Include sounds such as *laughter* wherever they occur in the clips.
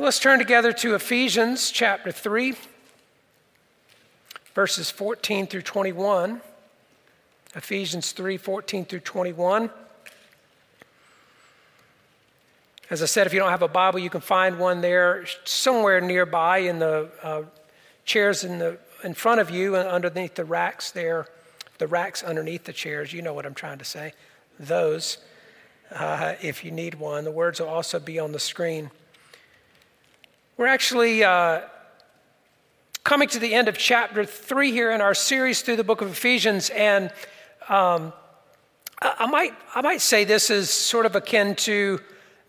Let's turn together to Ephesians chapter 3, verses 14 through 21. Ephesians 3 14 through 21. As I said, if you don't have a Bible, you can find one there somewhere nearby in the uh, chairs in, the, in front of you and underneath the racks there. The racks underneath the chairs, you know what I'm trying to say. Those, uh, if you need one. The words will also be on the screen. We're actually uh, coming to the end of chapter three here in our series through the book of Ephesians, and um, I, I, might I might say this is sort of akin to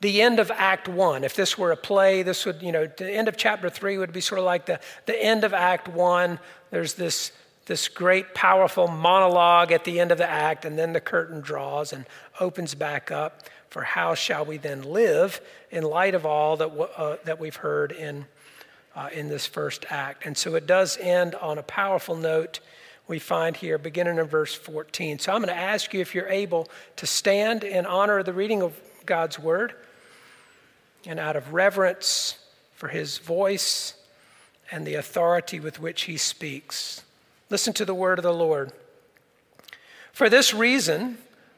the end of Act One. If this were a play, this would you know the end of chapter three would be sort of like the the end of Act One. There's this this great, powerful monologue at the end of the act, and then the curtain draws and opens back up for how shall we then live in light of all that, uh, that we've heard in, uh, in this first act. And so it does end on a powerful note we find here, beginning in verse 14. So I'm going to ask you if you're able to stand in honor of the reading of God's word and out of reverence for his voice and the authority with which he speaks. Listen to the word of the Lord. For this reason,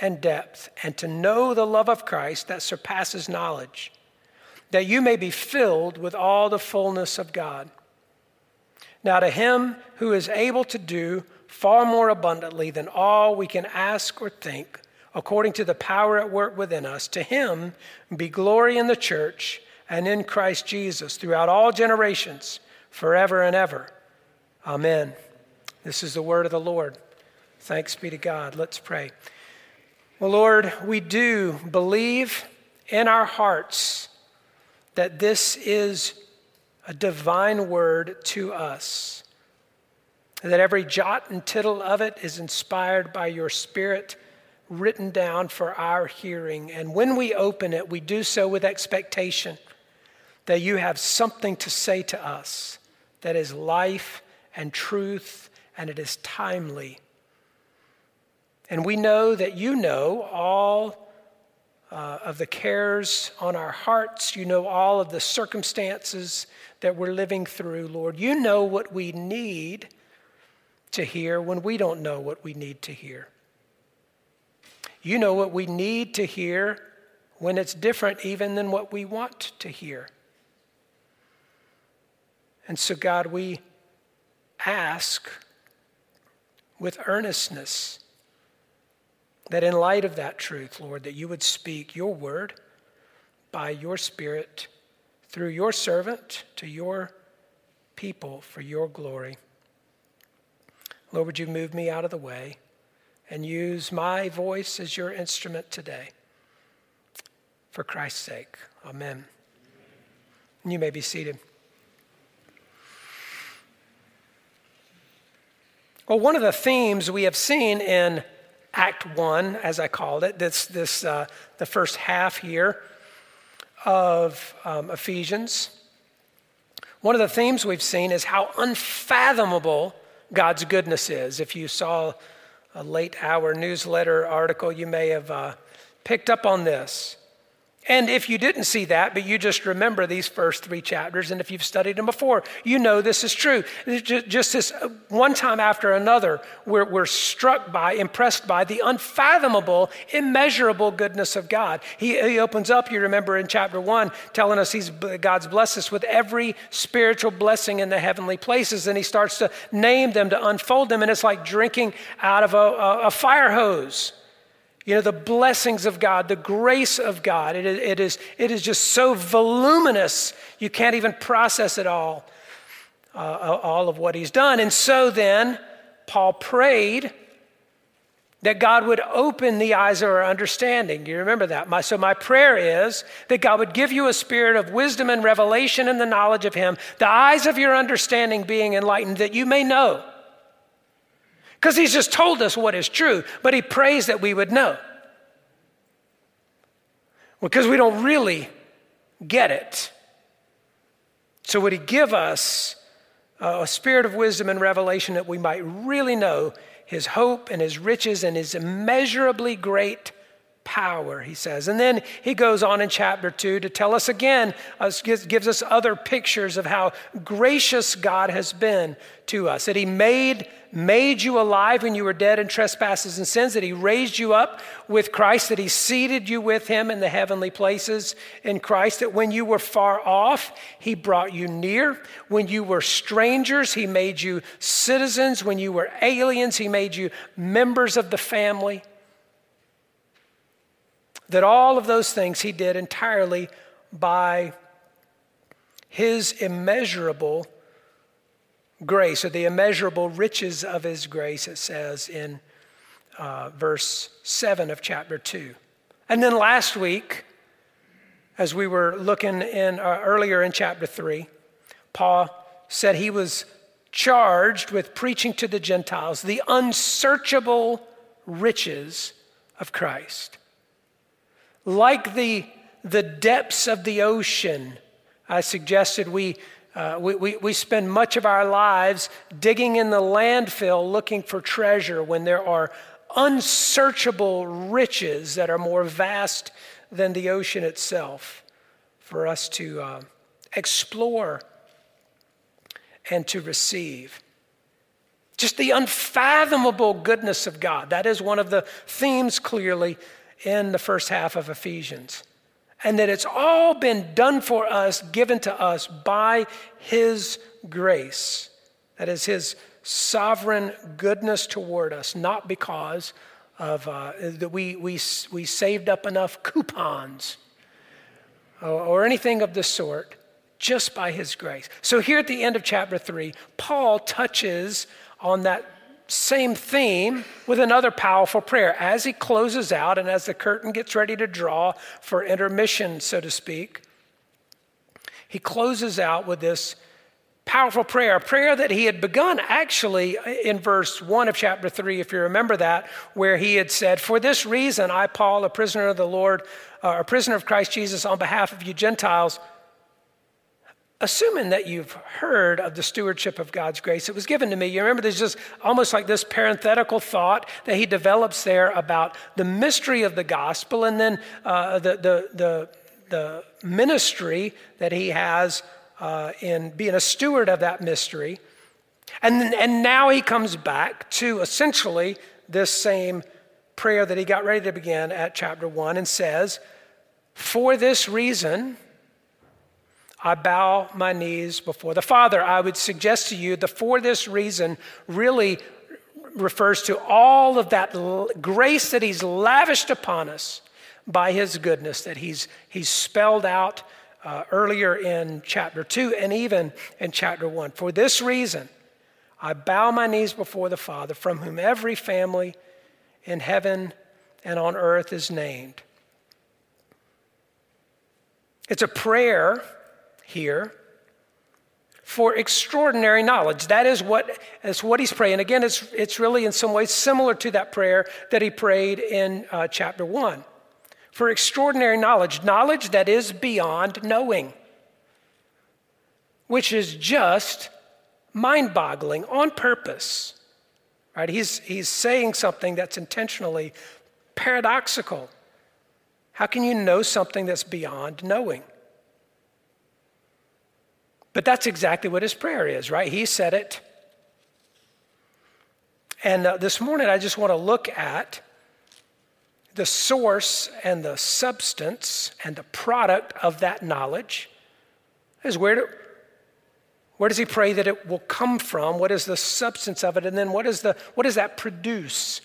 and depth, and to know the love of Christ that surpasses knowledge, that you may be filled with all the fullness of God. Now, to him who is able to do far more abundantly than all we can ask or think, according to the power at work within us, to him be glory in the church and in Christ Jesus throughout all generations, forever and ever. Amen. This is the word of the Lord. Thanks be to God. Let's pray. Well, Lord, we do believe in our hearts that this is a divine word to us, that every jot and tittle of it is inspired by your Spirit, written down for our hearing. And when we open it, we do so with expectation that you have something to say to us that is life and truth and it is timely and we know that you know all uh, of the cares on our hearts. You know all of the circumstances that we're living through, Lord. You know what we need to hear when we don't know what we need to hear. You know what we need to hear when it's different even than what we want to hear. And so, God, we ask with earnestness that in light of that truth, Lord, that you would speak your word by your Spirit through your servant to your people for your glory. Lord, would you move me out of the way and use my voice as your instrument today? For Christ's sake. Amen. You may be seated. Well, one of the themes we have seen in Act One, as I called it, this, this, uh, the first half here of um, Ephesians. One of the themes we've seen is how unfathomable God's goodness is. If you saw a late hour newsletter article, you may have uh, picked up on this. And if you didn't see that, but you just remember these first three chapters, and if you've studied them before, you know this is true. Just this uh, one time after another, we're, we're struck by, impressed by the unfathomable, immeasurable goodness of God. He, he opens up, you remember in chapter one, telling us he's, God's blessed us with every spiritual blessing in the heavenly places, and he starts to name them, to unfold them, and it's like drinking out of a, a, a fire hose. You know, the blessings of God, the grace of God, it, it, is, it is just so voluminous, you can't even process it all, uh, all of what he's done. And so then, Paul prayed that God would open the eyes of our understanding. You remember that? My, so, my prayer is that God would give you a spirit of wisdom and revelation and the knowledge of Him, the eyes of your understanding being enlightened, that you may know. Because He's just told us what is true, but He prays that we would know. Because we don't really get it. So, would He give us a spirit of wisdom and revelation that we might really know his hope and his riches and his immeasurably great power, he says. And then he goes on in chapter 2 to tell us again, uh, gives, gives us other pictures of how gracious God has been to us. That he made, made you alive when you were dead in trespasses and sins, that he raised you up with Christ, that he seated you with him in the heavenly places in Christ, that when you were far off, he brought you near. When you were strangers, he made you citizens. When you were aliens, he made you members of the family that all of those things he did entirely by his immeasurable grace, or the immeasurable riches of his grace, it says in uh, verse 7 of chapter 2. And then last week, as we were looking in uh, earlier in chapter 3, Paul said he was charged with preaching to the Gentiles the unsearchable riches of Christ like the, the depths of the ocean. I suggested we, uh, we, we, we spend much of our lives digging in the landfill looking for treasure when there are unsearchable riches that are more vast than the ocean itself for us to uh, explore and to receive. Just the unfathomable goodness of God. That is one of the themes clearly in the first half of Ephesians. And that it's all been done for us, given to us by His grace. That is His sovereign goodness toward us, not because of uh, that we, we, we saved up enough coupons or, or anything of the sort, just by His grace. So here at the end of chapter 3, Paul touches on that same theme with another powerful prayer. As he closes out and as the curtain gets ready to draw for intermission, so to speak, he closes out with this powerful prayer, a prayer that he had begun actually in verse 1 of chapter 3, if you remember that, where he had said, For this reason, I, Paul, a prisoner of the Lord, uh, a prisoner of Christ Jesus, on behalf of you Gentiles, assuming that you've heard of the stewardship of God's grace, it was given to me. You remember, there's just almost like this parenthetical thought that he develops there about the mystery of the gospel and then uh, the, the, the, the, ministry that he has uh, in being a steward of that mystery. And, and now he comes back to essentially this same prayer that he got ready to begin at chapter 1 and says, For this reason, I bow my knees before the Father. I would suggest to you that for this reason really refers to all of that grace that He's lavished upon us by His goodness that He's, he's spelled out uh, earlier in chapter 2 and even in chapter 1. For this reason, I bow my knees before the Father, from whom every family in heaven and on earth is named. It's a prayer here for extraordinary knowledge. That is what, what he's praying. Again, it's, it's really in some ways similar to that prayer that he prayed in uh, chapter 1. For extraordinary knowledge, knowledge that is beyond knowing, which is just mind boggling on purpose. Right? He's, he's saying something that's intentionally paradoxical. How can you know something that's beyond knowing? But that's exactly what his prayer is, right? He said it. And uh, this morning, I just want to look at the source and the substance and the product of that knowledge. Is where, do, where does he pray that it will come from? What is the substance of it? And then what, is the, what does that produce?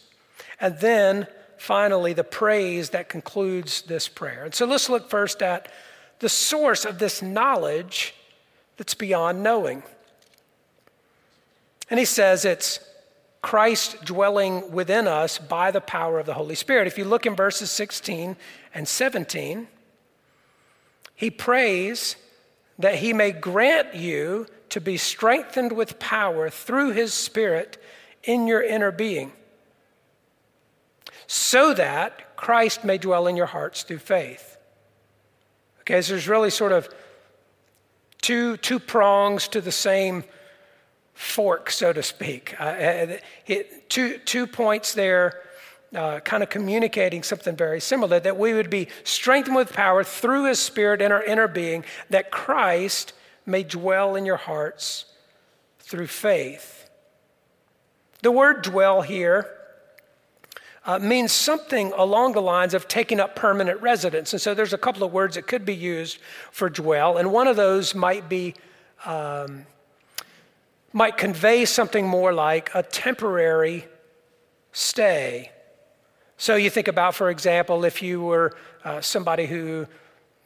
And then finally, the praise that concludes this prayer. And so let's look first at the source of this knowledge that's beyond knowing. And he says it's Christ dwelling within us by the power of the Holy Spirit. If you look in verses 16 and 17, he prays that he may grant you to be strengthened with power through his Spirit in your inner being, so that Christ may dwell in your hearts through faith. Okay, so there's really sort of two, two prongs to the same fork, so to speak. Uh, it, uh, two, two points there, uh, kind of communicating something very similar that we would be strengthened with power through his spirit in our inner being, that Christ may dwell in your hearts through faith. The word dwell here uh, means something along the lines of taking up permanent residence. And so there's a couple of words that could be used for dwell, and one of those might be. Um, might convey something more like a temporary stay. So you think about, for example, if you were uh, somebody who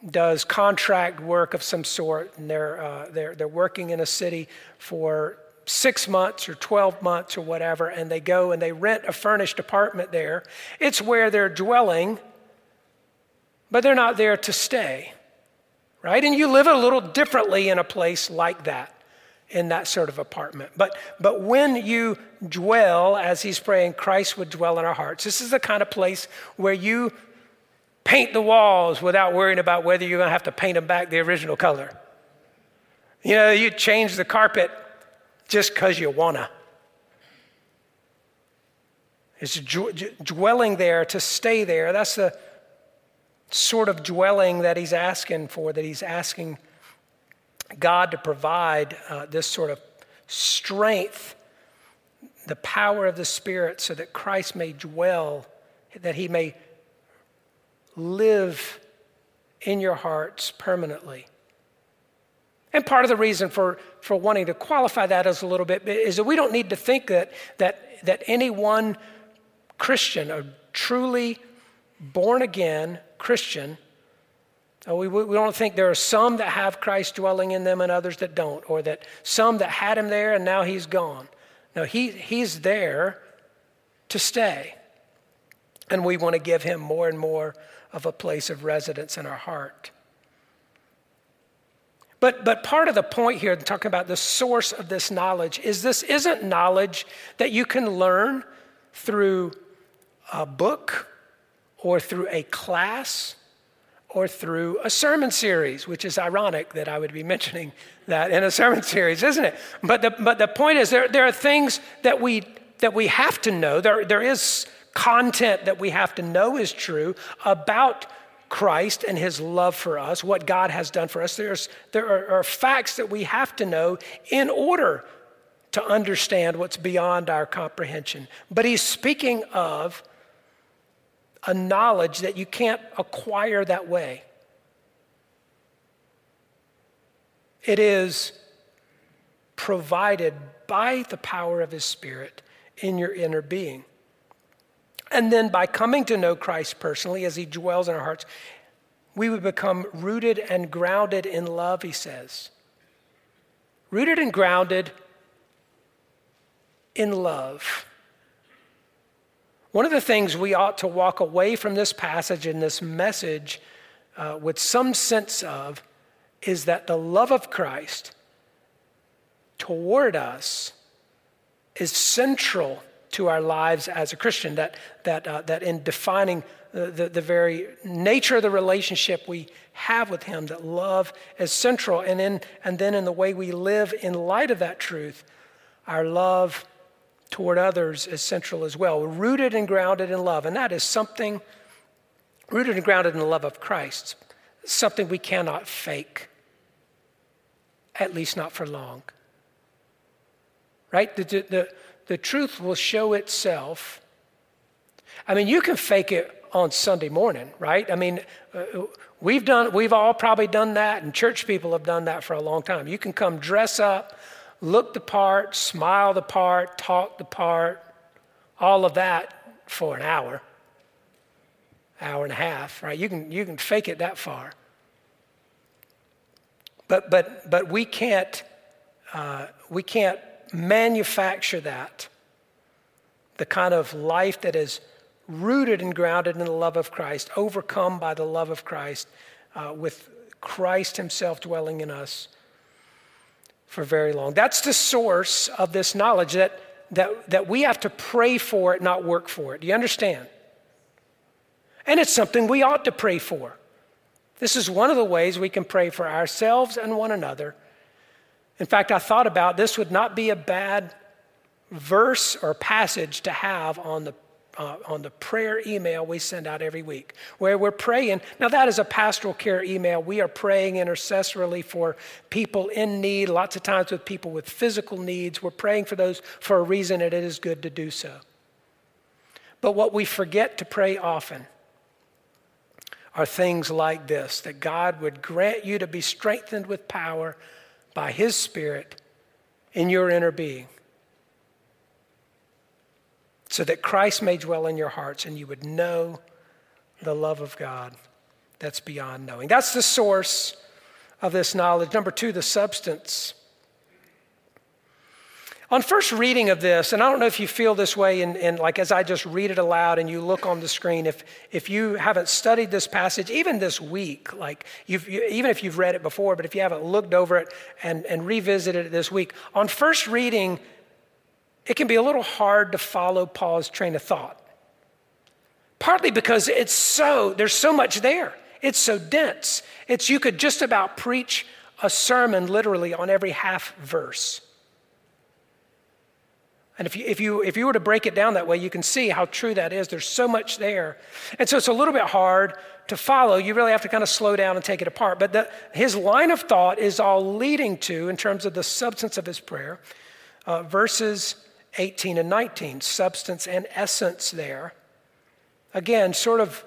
does contract work of some sort, and they're, uh, they're, they're working in a city for six months or 12 months or whatever, and they go and they rent a furnished apartment there. It's where they're dwelling, but they're not there to stay, right? And you live a little differently in a place like that, in that sort of apartment. But, but when you dwell, as he's praying, Christ would dwell in our hearts. This is the kind of place where you paint the walls without worrying about whether you're going to have to paint them back the original color. You know, you change the carpet just because you want to. It's dwelling there, to stay there. That's the sort of dwelling that he's asking for, that he's asking God to provide uh, this sort of strength, the power of the Spirit, so that Christ may dwell, that he may live in your hearts permanently. And part of the reason for, for wanting to qualify that as a little bit is that we don't need to think that, that, that any one Christian, a truly born again Christian, uh, we, we don't think there are some that have Christ dwelling in them and others that don't, or that some that had him there and now he's gone. No, he, he's there to stay. And we want to give him more and more of a place of residence in our heart. But, but part of the point here, talking about the source of this knowledge, is this isn't knowledge that you can learn through a book or through a class or through a sermon series, which is ironic that I would be *laughs* mentioning that in a sermon series, isn't it? But the, but the point is, there, there are things that we, that we have to know. There, there is content that we have to know is true about Christ and his love for us, what God has done for us. There's, there are, are facts that we have to know in order to understand what's beyond our comprehension. But he's speaking of a knowledge that you can't acquire that way. It is provided by the power of his Spirit in your inner being. And then by coming to know Christ personally as he dwells in our hearts, we would become rooted and grounded in love, he says. Rooted and grounded in love. One of the things we ought to walk away from this passage and this message uh, with some sense of is that the love of Christ toward us is central to our lives as a Christian, that, that, uh, that in defining the, the, the, very nature of the relationship we have with Him, that love is central. And, in, and then in the way we live in light of that truth, our love toward others is central as well. We're rooted and grounded in love. And that is something, rooted and grounded in the love of Christ, something we cannot fake, at least not for long. Right? The, the, the truth will show itself. I mean, you can fake it on Sunday morning, right? I mean, uh, we've done, we've all probably done that, and church people have done that for a long time. You can come dress up, look the part, smile the part, talk the part, all of that for an hour, hour and a half, right? You can, you can fake it that far. But, but, but we can't, uh, we can't manufacture that. the kind of life that is rooted and grounded in the love of Christ, overcome by the love of Christ, uh, with Christ Himself dwelling in us for very long. That's the source of this knowledge that, that, that we have to pray for it, not work for it. Do you understand? And it's something we ought to pray for. This is one of the ways we can pray for ourselves and one another. In fact, I thought about this would not be a bad verse or passage to have on the uh, on the prayer email we send out every week, where we're praying. Now, that is a pastoral care email. We are praying intercessorily for people in need, lots of times with people with physical needs. We're praying for those for a reason, and it is good to do so. But what we forget to pray often are things like this that God would grant you to be strengthened with power by His Spirit in your inner being so that Christ may dwell in your hearts and you would know the love of God that's beyond knowing. That's the source of this knowledge. Number two, the substance. On first reading of this, and I don't know if you feel this way, and, like as I just read it aloud and you look on the screen, if, if you haven't studied this passage, even this week, like you've, you, even if you've read it before, but if you haven't looked over it and, and revisited it this week, on first reading, it can be a little hard to follow Paul's train of thought. Partly because it's so, there's so much there. It's so dense. It's you could just about preach a sermon literally on every half verse. And if you, if, you, if you were to break it down that way, you can see how true that is. There's so much there. And so it's a little bit hard to follow. You really have to kind of slow down and take it apart. But the, his line of thought is all leading to, in terms of the substance of his prayer, uh, verses 18 and 19, substance and essence there. Again, sort of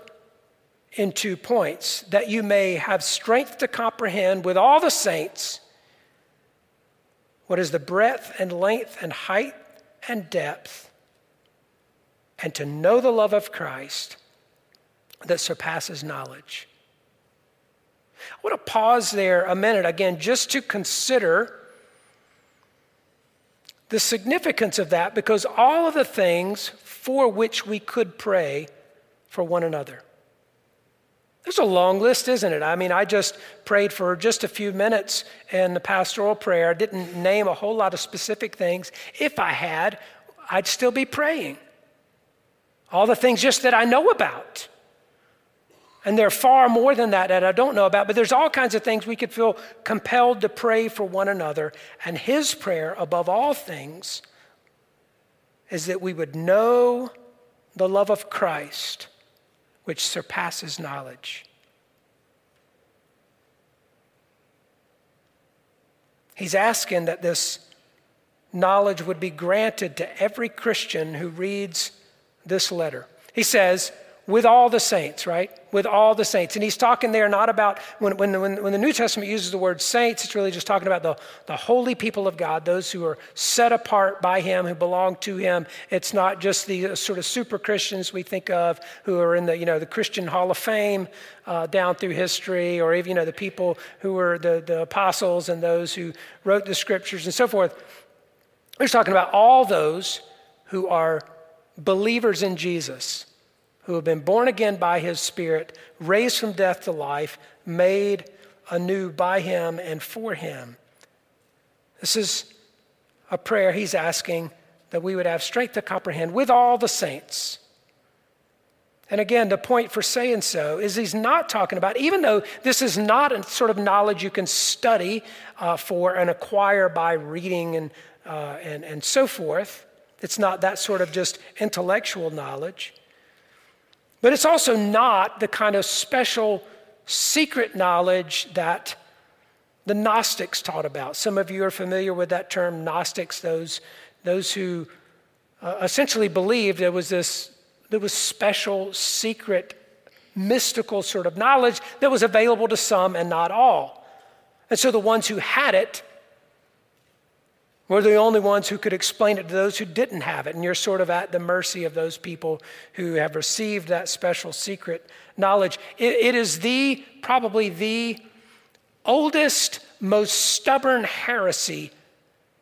in two points that you may have strength to comprehend with all the saints what is the breadth and length and height and depth, and to know the love of Christ that surpasses knowledge. I want to pause there a minute again just to consider the significance of that because all of the things for which we could pray for one another. There's a long list, isn't it? I mean, I just prayed for just a few minutes in the pastoral prayer. I didn't name a whole lot of specific things. If I had, I'd still be praying. All the things just that I know about. And there are far more than that that I don't know about, but there's all kinds of things we could feel compelled to pray for one another. And his prayer, above all things, is that we would know the love of Christ, which surpasses knowledge. He's asking that this knowledge would be granted to every Christian who reads this letter. He says, with all the saints, right? With all the saints. And he's talking there not about, when, when, when, when the New Testament uses the word saints, it's really just talking about the, the holy people of God, those who are set apart by him, who belong to him. It's not just the sort of super Christians we think of who are in the, you know, the Christian Hall of Fame uh, down through history, or even, you know, the people who were the, the apostles and those who wrote the scriptures and so forth. He's talking about all those who are believers in Jesus who have been born again by his Spirit, raised from death to life, made anew by him and for him. This is a prayer he's asking that we would have strength to comprehend with all the saints. And again, the point for saying so is he's not talking about, even though this is not a sort of knowledge you can study uh, for and acquire by reading and, uh, and, and so forth, it's not that sort of just intellectual knowledge. But it's also not the kind of special secret knowledge that the Gnostics taught about. Some of you are familiar with that term, Gnostics, those, those who uh, essentially believed there was this there was special, secret, mystical sort of knowledge that was available to some and not all. And so the ones who had it we're the only ones who could explain it to those who didn't have it. And you're sort of at the mercy of those people who have received that special secret knowledge. it, it is the, probably the oldest, most stubborn heresy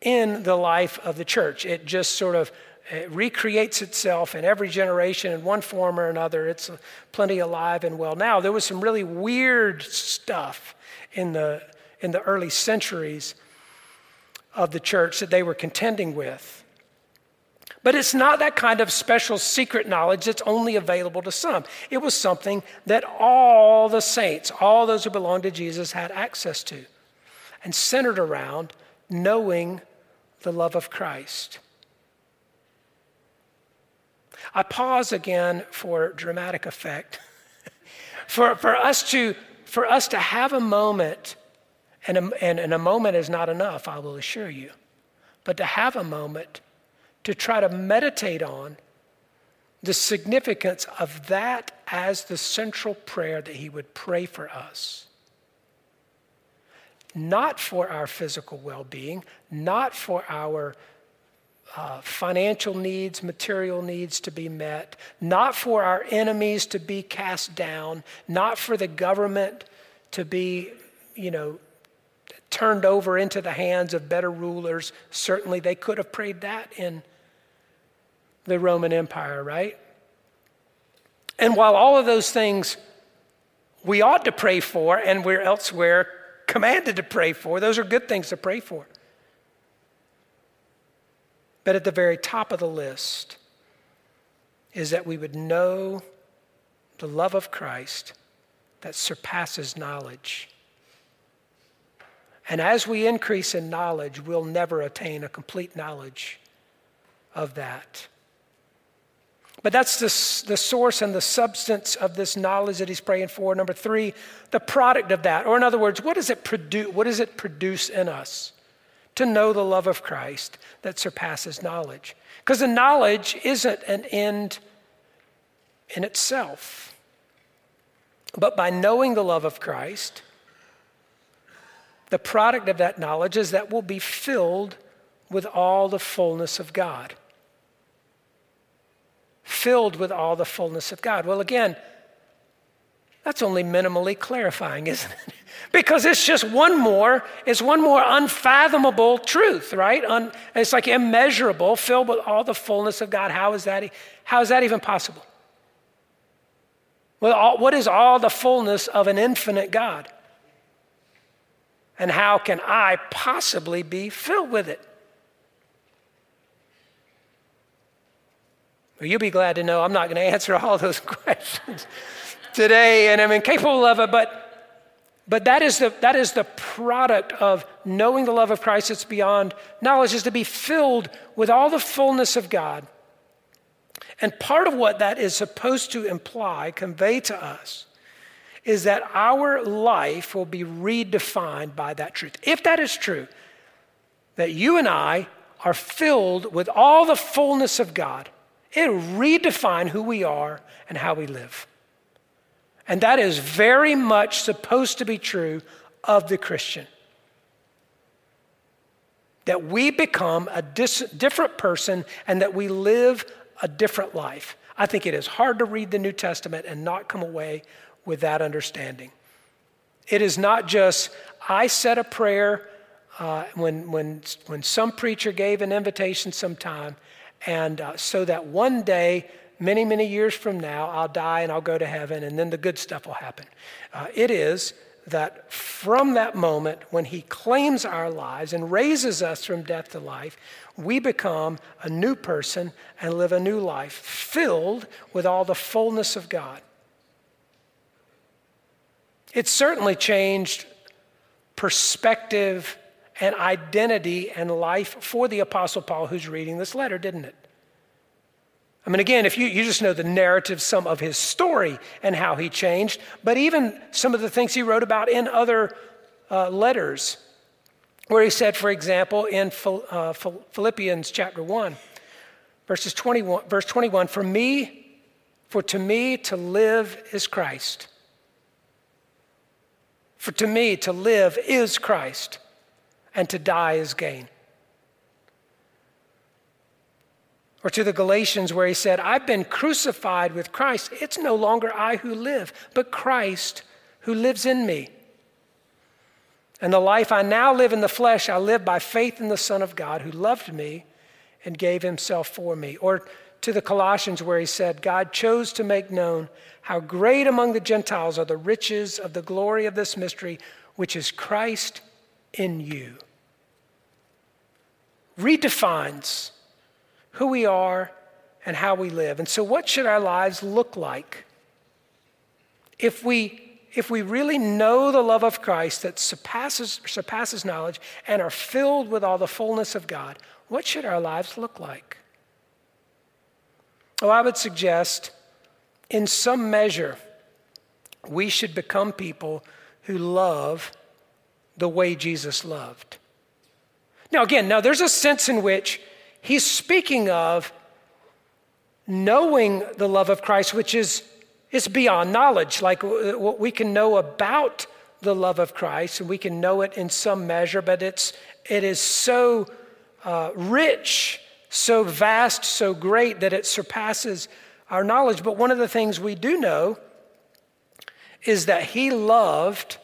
in the life of the church. It just sort of It recreates itself in every generation in one form or another. It's plenty alive and well. Now, there was some really weird stuff in the, in the early centuries of the church that they were contending with. But it's not that kind of special secret knowledge that's only available to some. It was something that all the saints, all those who belonged to Jesus, had access to and centered around knowing the love of Christ. I pause again for dramatic effect. *laughs* for, for, us to, for us to have a moment, and a, and, and a moment is not enough, I will assure you, but to have a moment to try to meditate on the significance of that as the central prayer that He would pray for us. Not for our physical well being, not for our uh, financial needs, material needs to be met, not for our enemies to be cast down, not for the government to be, you know, turned over into the hands of better rulers. Certainly, they could have prayed that in the Roman Empire, right? And while all of those things we ought to pray for and we're elsewhere commanded to pray for, those are good things to pray for. But at the very top of the list is that we would know the love of Christ that surpasses knowledge. And as we increase in knowledge, we'll never attain a complete knowledge of that. But that's the, the source and the substance of this knowledge that he's praying for. Number three, the product of that. Or, in other words, what does it produce, what does it produce in us? To know the love of Christ that surpasses knowledge. Because the knowledge isn't an end in itself. But by knowing the love of Christ, the product of that knowledge is that we'll be filled with all the fullness of God filled with all the fullness of God. Well, again, that's only minimally clarifying, *laughs* isn't it? because it's just one more, it's one more unfathomable truth, right? Un, it's like immeasurable, filled with all the fullness of God. How is that, how is that even possible? Well, all, what is all the fullness of an infinite God? And how can I possibly be filled with it? Well, you'll be glad to know I'm not going to answer all those *laughs* questions today, and I'm incapable of it, but but that is, the, that is the product of knowing the love of Christ that's beyond knowledge, is to be filled with all the fullness of God. And part of what that is supposed to imply, convey to us, is that our life will be redefined by that truth. If that is true, that you and I are filled with all the fullness of God, It'll redefine who we are and how we live. And that is very much supposed to be true of the Christian. That we become a dis- different person and that we live a different life. I think it is hard to read the New Testament and not come away with that understanding. It is not just, I said a prayer uh, when, when, when some preacher gave an invitation sometime, and uh, so that one day, many, many years from now, I'll die and I'll go to heaven, and then the good stuff will happen. Uh, it is that from that moment, when He claims our lives and raises us from death to life, we become a new person and live a new life filled with all the fullness of God. It certainly changed perspective and identity and life for the Apostle Paul who's reading this letter, didn't it? I mean, again, if you, you just know the narrative, some of his story and how he changed, but even some of the things he wrote about in other uh, letters, where he said, for example, in uh, Philippians chapter 1, verses 21, verse 21, for me, for to me to live is Christ. For to me to live is Christ and to die is gain. Or to the Galatians, where he said, I've been crucified with Christ. It's no longer I who live, but Christ who lives in me. And the life I now live in the flesh, I live by faith in the Son of God who loved me and gave himself for me. Or to the Colossians, where he said, God chose to make known how great among the Gentiles are the riches of the glory of this mystery, which is Christ in you. Redefines who we are and how we live. And so, what should our lives look like? If we, if we really know the love of Christ that surpasses, surpasses knowledge and are filled with all the fullness of God, what should our lives look like? Well, I would suggest, in some measure, we should become people who love the way Jesus loved. Now, again, now there's a sense in which he's speaking of knowing the love of Christ, which is, is beyond knowledge, like what we can know about the love of Christ, and we can know it in some measure, but it's, it is so uh, rich, so vast, so great that it surpasses our knowledge. But one of the things we do know is that he loved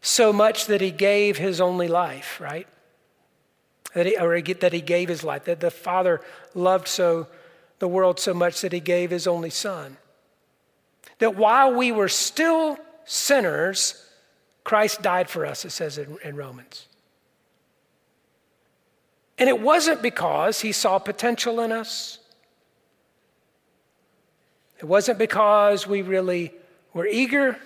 so much that he gave his only life, right? That he, or that he gave his life, that the Father loved so the world so much that he gave his only Son. That while we were still sinners, Christ died for us, it says in, in Romans. And it wasn't because he saw potential in us. It wasn't because we really were eager.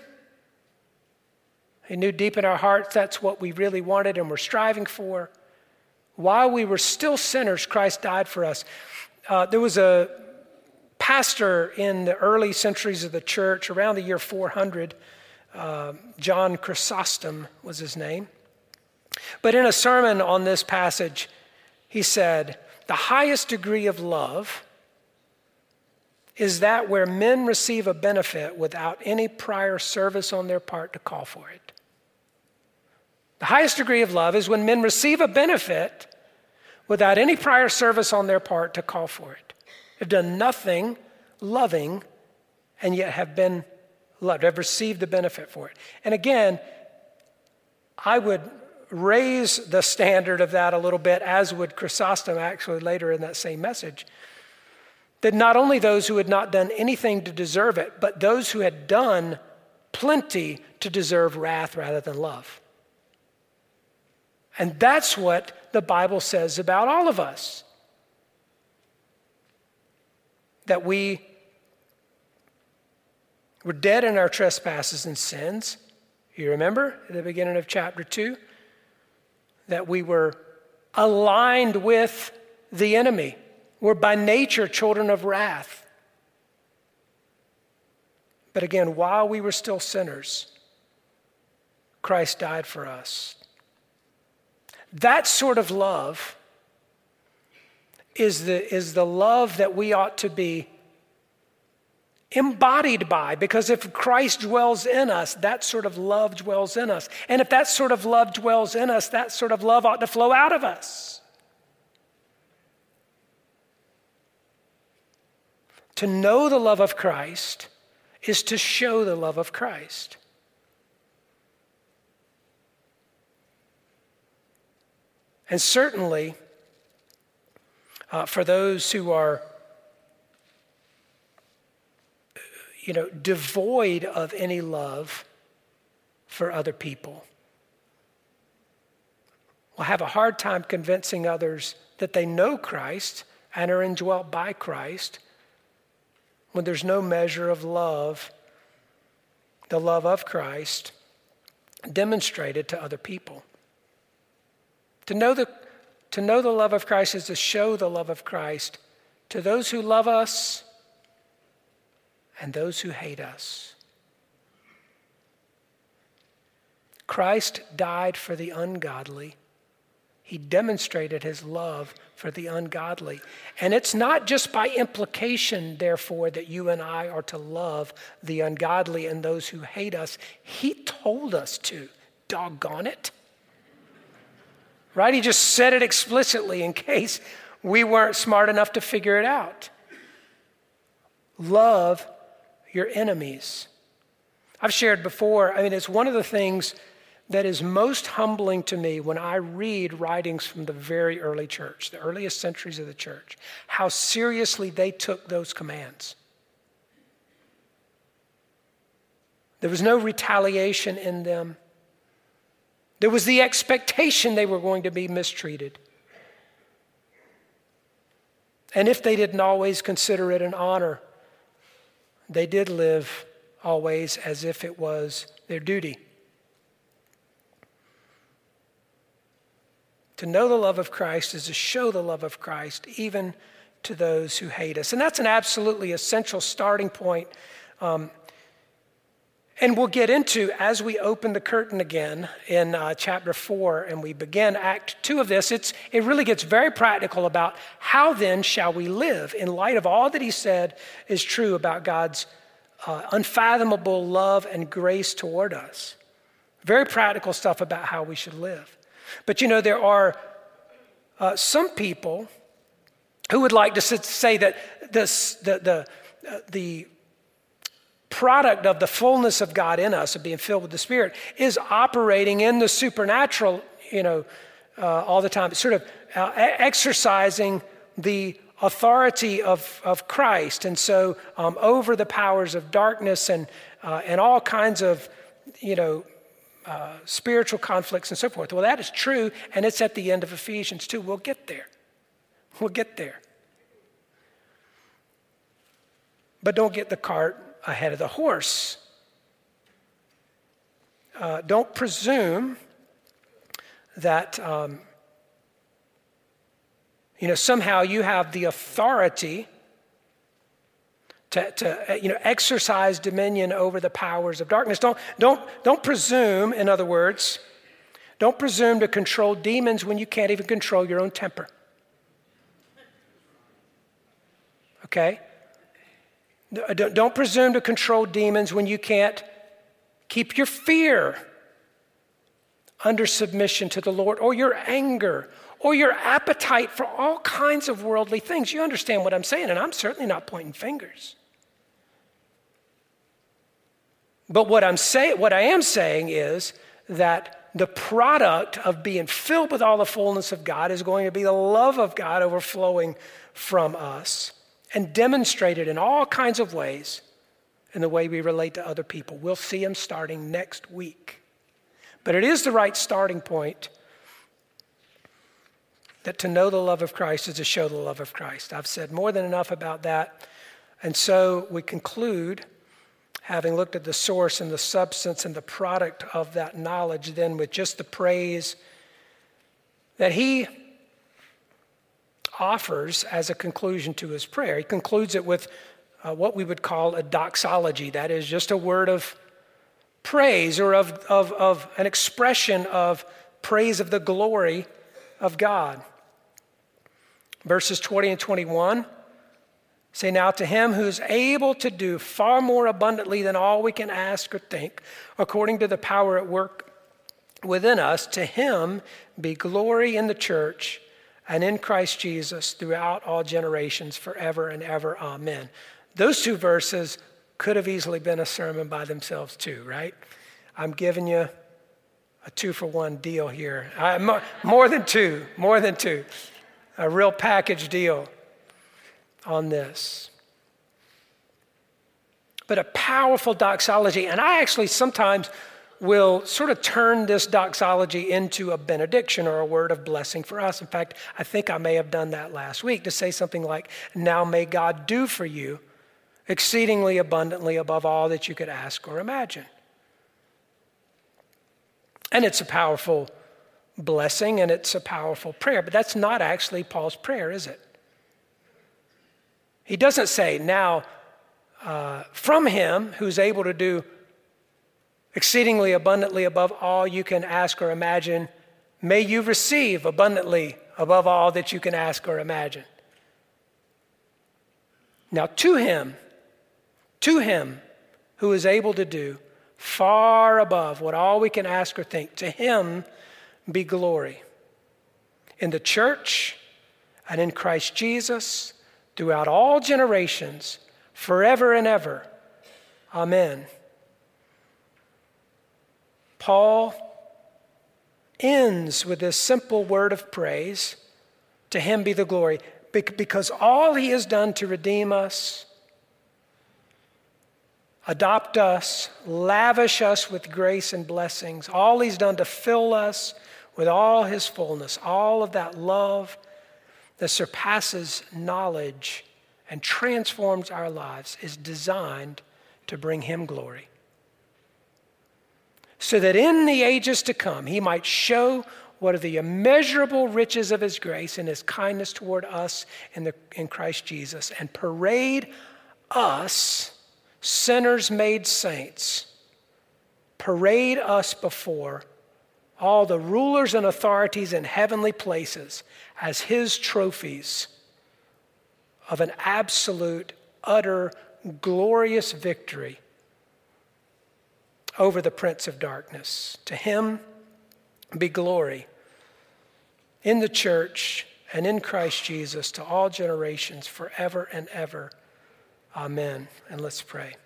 He knew deep in our hearts that's what we really wanted and were striving for. While we were still sinners, Christ died for us. Uh, there was a pastor in the early centuries of the church, around the year 400. Uh, John Chrysostom was his name. But in a sermon on this passage, he said, The highest degree of love is that where men receive a benefit without any prior service on their part to call for it. The highest degree of love is when men receive a benefit without any prior service on their part to call for it. They've done nothing loving and yet have been loved, have received the benefit for it. And again, I would raise the standard of that a little bit, as would Chrysostom actually later in that same message. That not only those who had not done anything to deserve it, but those who had done plenty to deserve wrath rather than love. And that's what the Bible says about all of us. That we were dead in our trespasses and sins. You remember at the beginning of chapter 2? That we were aligned with the enemy. We're by nature children of wrath. But again, while we were still sinners, Christ died for us. That sort of love is the, is the love that we ought to be embodied by, because if Christ dwells in us, that sort of love dwells in us. And if that sort of love dwells in us, that sort of love ought to flow out of us. To know the love of Christ is to show the love of Christ. And certainly, uh, for those who are you know, devoid of any love for other people. Will have a hard time convincing others that they know Christ and are indwelt by Christ when there's no measure of love, the love of Christ, demonstrated to other people. To know the, to know the love of Christ is to show the love of Christ to those who love us and those who hate us. Christ died for the ungodly. He demonstrated his love for the ungodly. And it's not just by implication, therefore, that you and I are to love the ungodly and those who hate us. He told us to. Doggone it. Right? He just said it explicitly in case we weren't smart enough to figure it out. Love your enemies. I've shared before, I mean, it's one of the things that is most humbling to me when I read writings from the very early church, the earliest centuries of the church, how seriously they took those commands. There was no retaliation in them. There was the expectation they were going to be mistreated. And if they didn't always consider it an honor, they did live always as if it was their duty. To know the love of Christ is to show the love of Christ even to those who hate us. And that's an absolutely essential starting point. Um, and we'll get into as we open the curtain again in uh, chapter four and we begin act two of this. It's, it really gets very practical about how then shall we live in light of all that he said is true about God's uh, unfathomable love and grace toward us. Very practical stuff about how we should live. But you know, there are uh, some people who would like to say that this, the, the, uh, the product of the fullness of God in us, of being filled with the Spirit, is operating in the supernatural, you know, uh, all the time. It's sort of uh, exercising the authority of, of Christ. And so, um, over the powers of darkness and, uh, and all kinds of, you know, uh, spiritual conflicts and so forth. Well, that is true, and it's at the end of Ephesians 2. We'll get there. We'll get there. But don't get the cart ahead of the horse. Uh, don't presume that um, you know somehow you have the authority to, to uh, you know, exercise dominion over the powers of darkness. Don't, don't, don't presume, in other words, don't presume to control demons when you can't even control your own temper. Okay? Don't presume to control demons when you can't keep your fear under submission to the Lord or your anger or your appetite for all kinds of worldly things. You understand what I'm saying, and I'm certainly not pointing fingers. But what I'm saying, what I am saying is that the product of being filled with all the fullness of God is going to be the love of God overflowing from us and demonstrated in all kinds of ways in the way we relate to other people. We'll see him starting next week. But it is the right starting point that to know the love of Christ is to show the love of Christ. I've said more than enough about that. And so we conclude having looked at the source and the substance and the product of that knowledge, then with just the praise that he offers as a conclusion to his prayer. He concludes it with uh, what we would call a doxology that is, just a word of praise or of, of, of an expression of praise of the glory of God. Verses 20 and 21 Say now to him who's able to do far more abundantly than all we can ask or think, according to the power at work within us, to him be glory in the church and in Christ Jesus throughout all generations, forever and ever. Amen. Those two verses could have easily been a sermon by themselves, too, right? I'm giving you a two for one deal here. I, more, more than two, more than two. A real package deal on this. But a powerful doxology, and I actually sometimes will sort of turn this doxology into a benediction or a word of blessing for us. In fact, I think I may have done that last week to say something like, Now may God do for you exceedingly abundantly above all that you could ask or imagine. And it's a powerful blessing and it's a powerful prayer, but that's not actually Paul's prayer, is it? He doesn't say, now, uh, from him who's able to do exceedingly abundantly above all you can ask or imagine, may you receive abundantly above all that you can ask or imagine. Now, to him, to him who is able to do far above what all we can ask or think, to him be glory in the church and in Christ Jesus throughout all generations, forever and ever. Amen. Paul ends with this simple word of praise To him be the glory. Because all he has done to redeem us, adopt us, lavish us with grace and blessings, all he's done to fill us with all his fullness, all of that love that surpasses knowledge and transforms our lives is designed to bring him glory so that in the ages to come he might show what are the immeasurable riches of his grace and his kindness toward us in, the, in Christ Jesus and parade us, sinners made saints, parade us before all the rulers and authorities in heavenly places as his trophies of an absolute, utter, glorious victory over the prince of darkness. To him be glory in the church and in Christ Jesus to all generations forever and ever. Amen. And let's pray.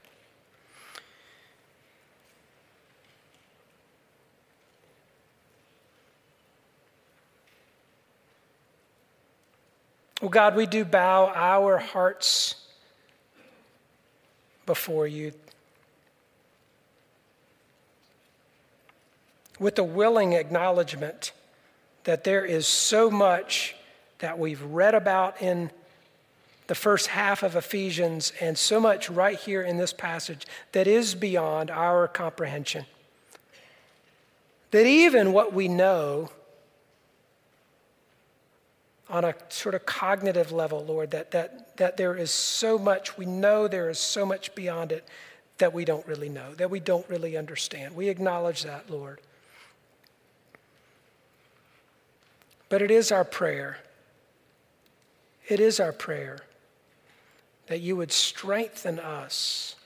Oh God, we do bow our hearts before you. With a willing acknowledgement that there is so much that we've read about in the first half of Ephesians and so much right here in this passage that is beyond our comprehension. That even what we know on a sort of cognitive level, Lord, that, that, that there is so much, we know there is so much beyond it that we don't really know, that we don't really understand. We acknowledge that, Lord. But it is our prayer. It is our prayer that you would strengthen us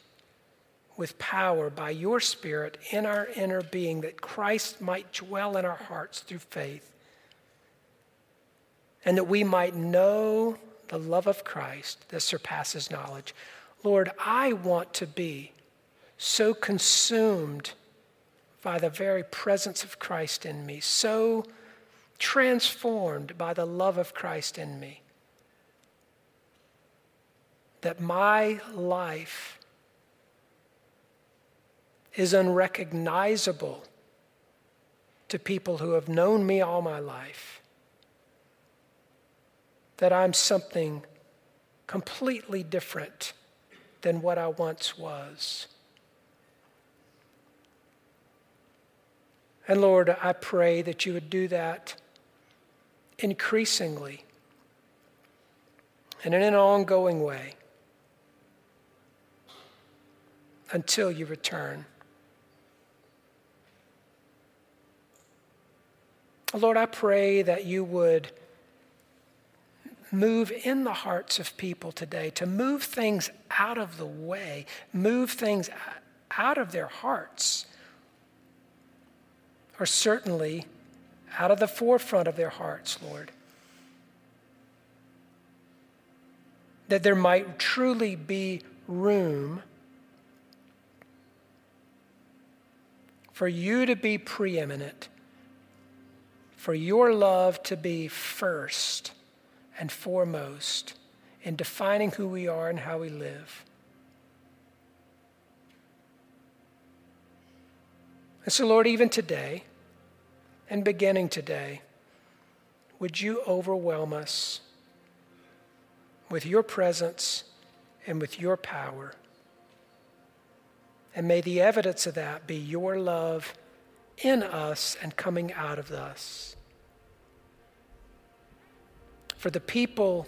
with power by your Spirit in our inner being, that Christ might dwell in our hearts through faith, and that we might know the love of Christ that surpasses knowledge. Lord, I want to be so consumed by the very presence of Christ in me, so transformed by the love of Christ in me. That my life is unrecognizable to people who have known me all my life. That I'm something completely different than what I once was. And Lord, I pray that you would do that increasingly and in an ongoing way until you return. Lord, I pray that you would move in the hearts of people today, to move things out of the way, move things out of their hearts, or certainly out of the forefront of their hearts, Lord. That there might truly be room for you to be preeminent, for your love to be first and foremost in defining who we are and how we live. And so, Lord, even today, and beginning today, would you overwhelm us with your presence and with your power? And may the evidence of that be your love in us and coming out of us. For the people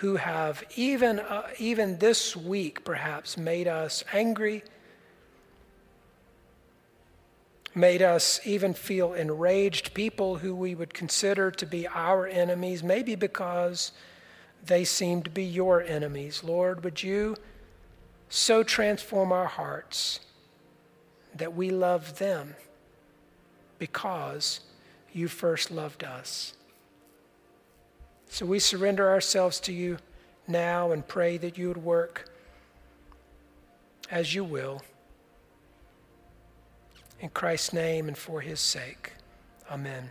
who have even, uh, even this week perhaps made us angry made us even feel enraged, people who we would consider to be our enemies, maybe because they seem to be your enemies. Lord, would you so transform our hearts that we love them because you first loved us? So we surrender ourselves to you now and pray that you would work as you will. In Christ's name and for his sake. Amen.